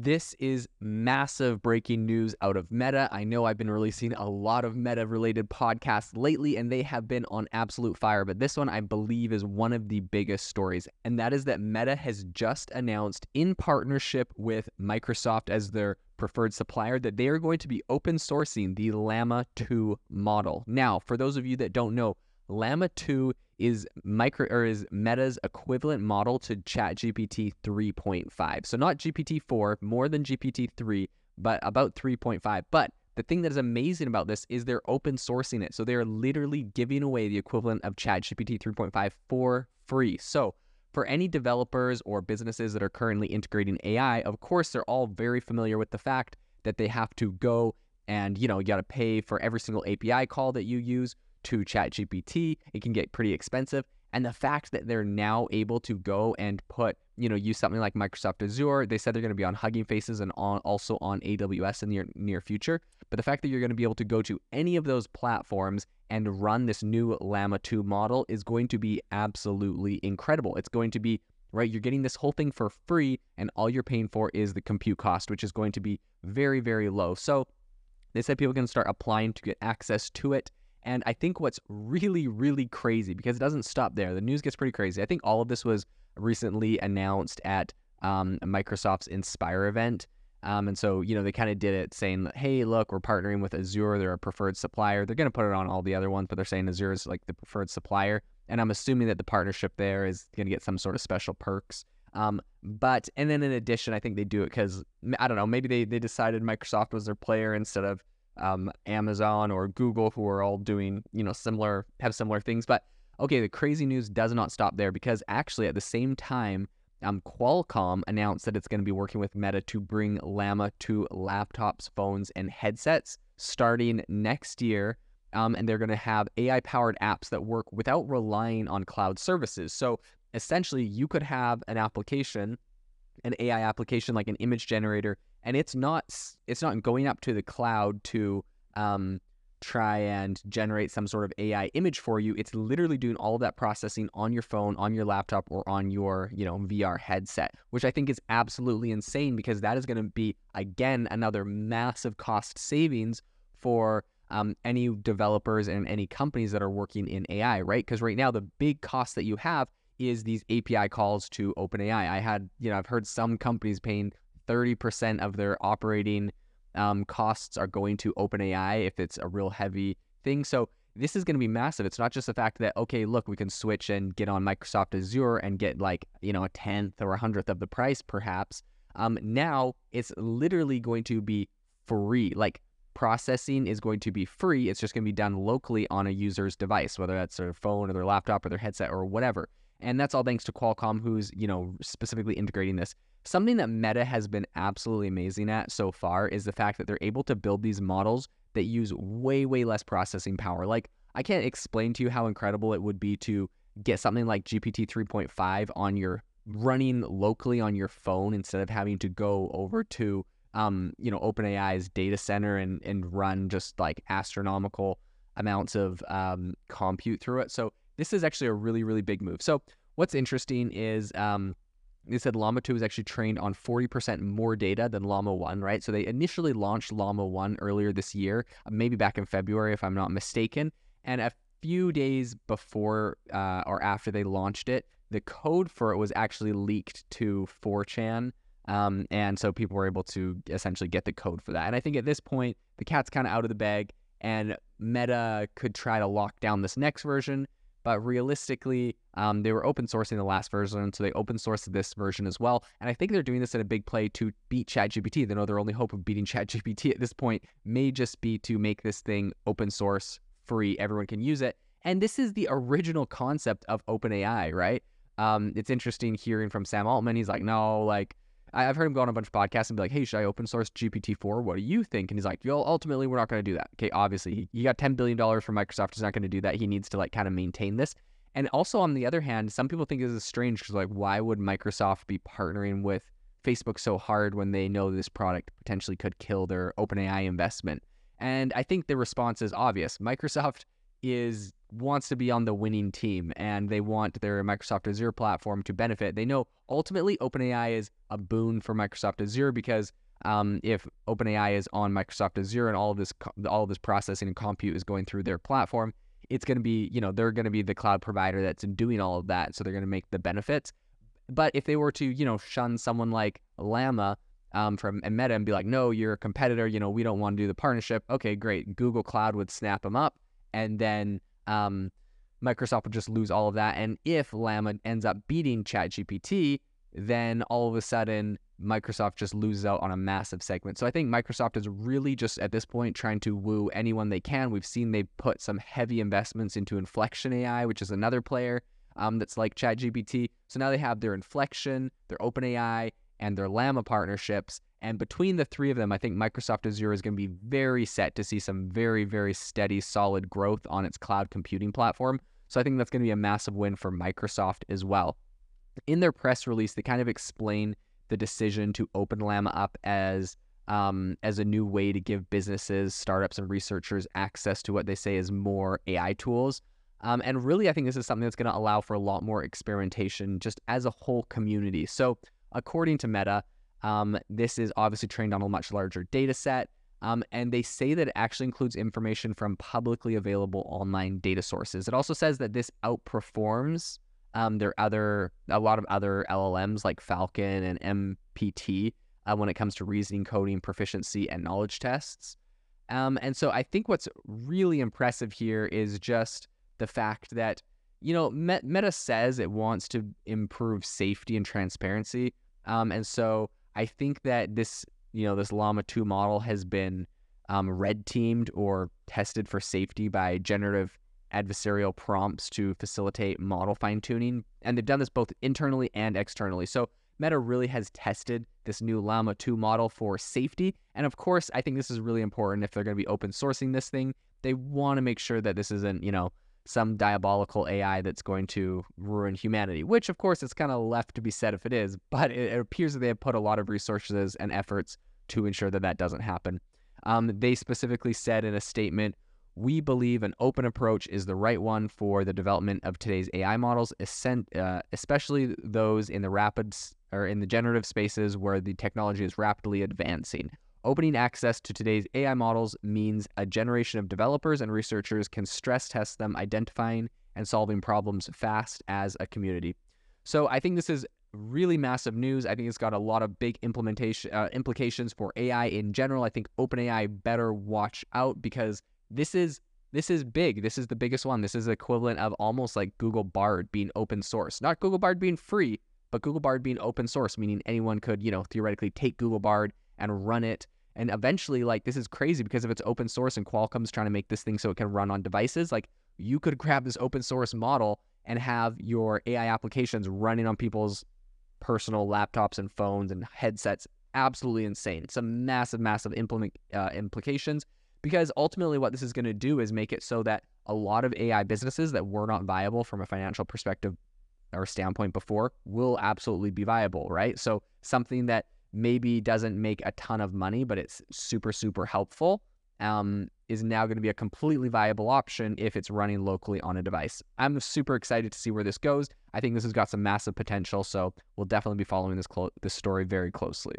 This is massive breaking news out of Meta. I know I've been releasing a lot of Meta related podcasts lately, and they have been on absolute fire. But this one, I believe, is one of the biggest stories. And that is that Meta has just announced, in partnership with Microsoft as their preferred supplier, that they are going to be open sourcing the Llama 2 model. Now, for those of you that don't know, Llama 2 is micro or is Meta's equivalent model to ChatGPT 3.5. So not GPT 4, more than GPT 3, but about 3.5. But the thing that is amazing about this is they're open sourcing it. So they're literally giving away the equivalent of ChatGPT 3.5 for free. So for any developers or businesses that are currently integrating AI, of course, they're all very familiar with the fact that they have to go and, you know, you got to pay for every single API call that you use to ChatGPT. It can get pretty expensive. And the fact that they're now able to go and put, you know, use something like Microsoft Azure, they said they're going to be on Hugging Faces and on also on AWS in the near, near future. But the fact that you're going to be able to go to any of those platforms and run this new Llama 2 model is going to be absolutely incredible. It's going to be, right, you're getting this whole thing for free, and all you're paying for is the compute cost, which is going to be very, very low. So they said people can start applying to get access to it. And I think what's really, really crazy, because it doesn't stop there, the news gets pretty crazy. I think all of this was recently announced at um, Microsoft's Inspire event. Um, and so, you know, they kind of did it saying, hey, look, we're partnering with Azure. They're a preferred supplier. They're going to put it on all the other ones, but they're saying Azure is like the preferred supplier. And I'm assuming that the partnership there is going to get some sort of special perks. Um, but, and then in addition, I think they do it because, I don't know, maybe they, they decided Microsoft was their player instead of um, Amazon or Google, who are all doing, you know, similar, have similar things. But okay, the crazy news does not stop there because actually at the same time, um, Qualcomm announced that it's going to be working with Meta to bring Llama to laptops, phones, and headsets starting next year. Um, and they're going to have AI powered apps that work without relying on cloud services. So essentially, you could have an application, an AI application like an image generator and it's not it's not going up to the cloud to um, try and generate some sort of AI image for you. It's literally doing all of that processing on your phone, on your laptop, or on your you know VR headset, which I think is absolutely insane because that is going to be again another massive cost savings for um, any developers and any companies that are working in AI, right? Because right now the big cost that you have is these API calls to OpenAI. I had, you know, I've heard some companies paying 30% of their operating um, costs are going to OpenAI if it's a real heavy thing. So this is going to be massive. It's not just the fact that, okay, look, we can switch and get on Microsoft Azure and get like, you know, a tenth or a hundredth of the price, perhaps. Um, now it's literally going to be free. Like processing is going to be free. It's just going to be done locally on a user's device, whether that's their phone or their laptop or their headset or whatever. And that's all thanks to Qualcomm, who's, you know, specifically integrating this. Something that Meta has been absolutely amazing at so far is the fact that they're able to build these models that use way, way less processing power. Like, I can't explain to you how incredible it would be to get something like GPT 3.5 on your running locally on your phone instead of having to go over to um, you know, OpenAI's data center and and run just like astronomical amounts of um, compute through it. So this is actually a really, really big move. So what's interesting is um, they said Llama 2 is actually trained on 40% more data than Llama 1, right? So they initially launched Llama 1 earlier this year, uh, maybe back in February, if I'm not mistaken. And a few days before uh, or after they launched it, the code for it was actually leaked to 4chan. Um, and so people were able to essentially get the code for that. And I think at this point, the cat's kind of out of the bag, and Meta could try to lock down this next version but realistically, um, they were open sourcing the last version, so they open sourced this version as well. And I think they're doing this in a big play to beat ChatGPT. They know their only hope of beating ChatGPT at this point may just be to make this thing open source, free, everyone can use it. And this is the original concept of OpenAI, right? Um, it's interesting hearing from Sam Altman. He's like, no, like I've heard him go on a bunch of podcasts and be like, "Hey, should I open source GPT-4? What do you think?" And he's like, "Well, ultimately, we're not going to do that." Okay, obviously, he, he got ten billion dollars from Microsoft. He's not going to do that. He needs to like kind of maintain this. And also, on the other hand, some people think this is strange because like, why would Microsoft be partnering with Facebook so hard when they know this product potentially could kill their OpenAI investment? And I think the response is obvious. Microsoft is wants to be on the winning team and they want their Microsoft Azure platform to benefit. They know ultimately OpenAI is a boon for Microsoft Azure because um, if OpenAI is on Microsoft Azure and all of this all of this processing and compute is going through their platform, it's going to be you know they're going to be the cloud provider that's doing all of that, so they're going to make the benefits. But if they were to you know shun someone like Llama um, from Meta and be like, no, you're a competitor, you know we don't want to do the partnership. Okay, great. Google Cloud would snap them up, and then um, Microsoft would just lose all of that. And if Llama ends up beating ChatGPT, then all of a sudden Microsoft just loses out on a massive segment. So I think Microsoft is really just at this point trying to woo anyone they can. We've seen they've put some heavy investments into Inflection AI, which is another player um, that's like ChatGPT. So now they have their Inflection, their OpenAI, and their Llama partnerships. And between the three of them, I think Microsoft Azure is going to be very set to see some very, very steady, solid growth on its cloud computing platform. So I think that's going to be a massive win for Microsoft as well. In their press release, they kind of explain the decision to open Llama up as um, as a new way to give businesses, startups, and researchers access to what they say is more AI tools. Um, and really, I think this is something that's going to allow for a lot more experimentation just as a whole community. So, according to Meta, um, this is obviously trained on a much larger data set. Um, and they say that it actually includes information from publicly available online data sources. It also says that this outperforms um, there are other a lot of other LLMs like Falcon and MPT uh, when it comes to reasoning, coding, proficiency, and knowledge tests. Um, and so I think what's really impressive here is just the fact that you know Meta says it wants to improve safety and transparency, um, and so I think that this you know this Llama 2 model has been um, red teamed or tested for safety by generative adversarial prompts to facilitate model fine tuning. And they've done this both internally and externally. So Meta really has tested this new Llama 2 model for safety. And of course, I think this is really important if they're going to be open sourcing this thing. They want to make sure that this isn't, you know, some diabolical AI that's going to ruin humanity, which of course it's kind of left to be said if it is, but it, it, appears that they have put a lot of resources and efforts to ensure that that doesn't happen. Um, they specifically said in a statement, we believe an open approach is the right one for the development of today's AI models, uh, especially those in the rapid or in the generative spaces where the technology is rapidly advancing. Opening access to today's AI models means a generation of developers and researchers can stress test them, identifying and solving problems fast as a community. So I think this is really massive news. I think it's got a lot of big implementation uh, implications for AI in general. I think OpenAI better watch out because this is this is big. This is the biggest one. This is equivalent of almost like Google Bard being open source. Not Google Bard being free, but Google Bard being open source, meaning anyone could, you know, theoretically take Google Bard and run it. And eventually, like, this is crazy because if it's open source and Qualcomm's trying to make this thing so it can run on devices, like, you could grab this open source model and have your AI applications running on people's personal laptops and phones and headsets. Absolutely insane. Some massive, massive implement, uh, implications because ultimately what this is going to do is make it so that a lot of AI businesses that were not viable from a financial perspective or standpoint before will absolutely be viable, right? So something that maybe doesn't make a ton of money, but it's super, super helpful um, is now going to be a completely viable option if it's running locally on a device. I'm super excited to see where this goes. I think this has got some massive potential, so we'll definitely be following this clo- this story very closely.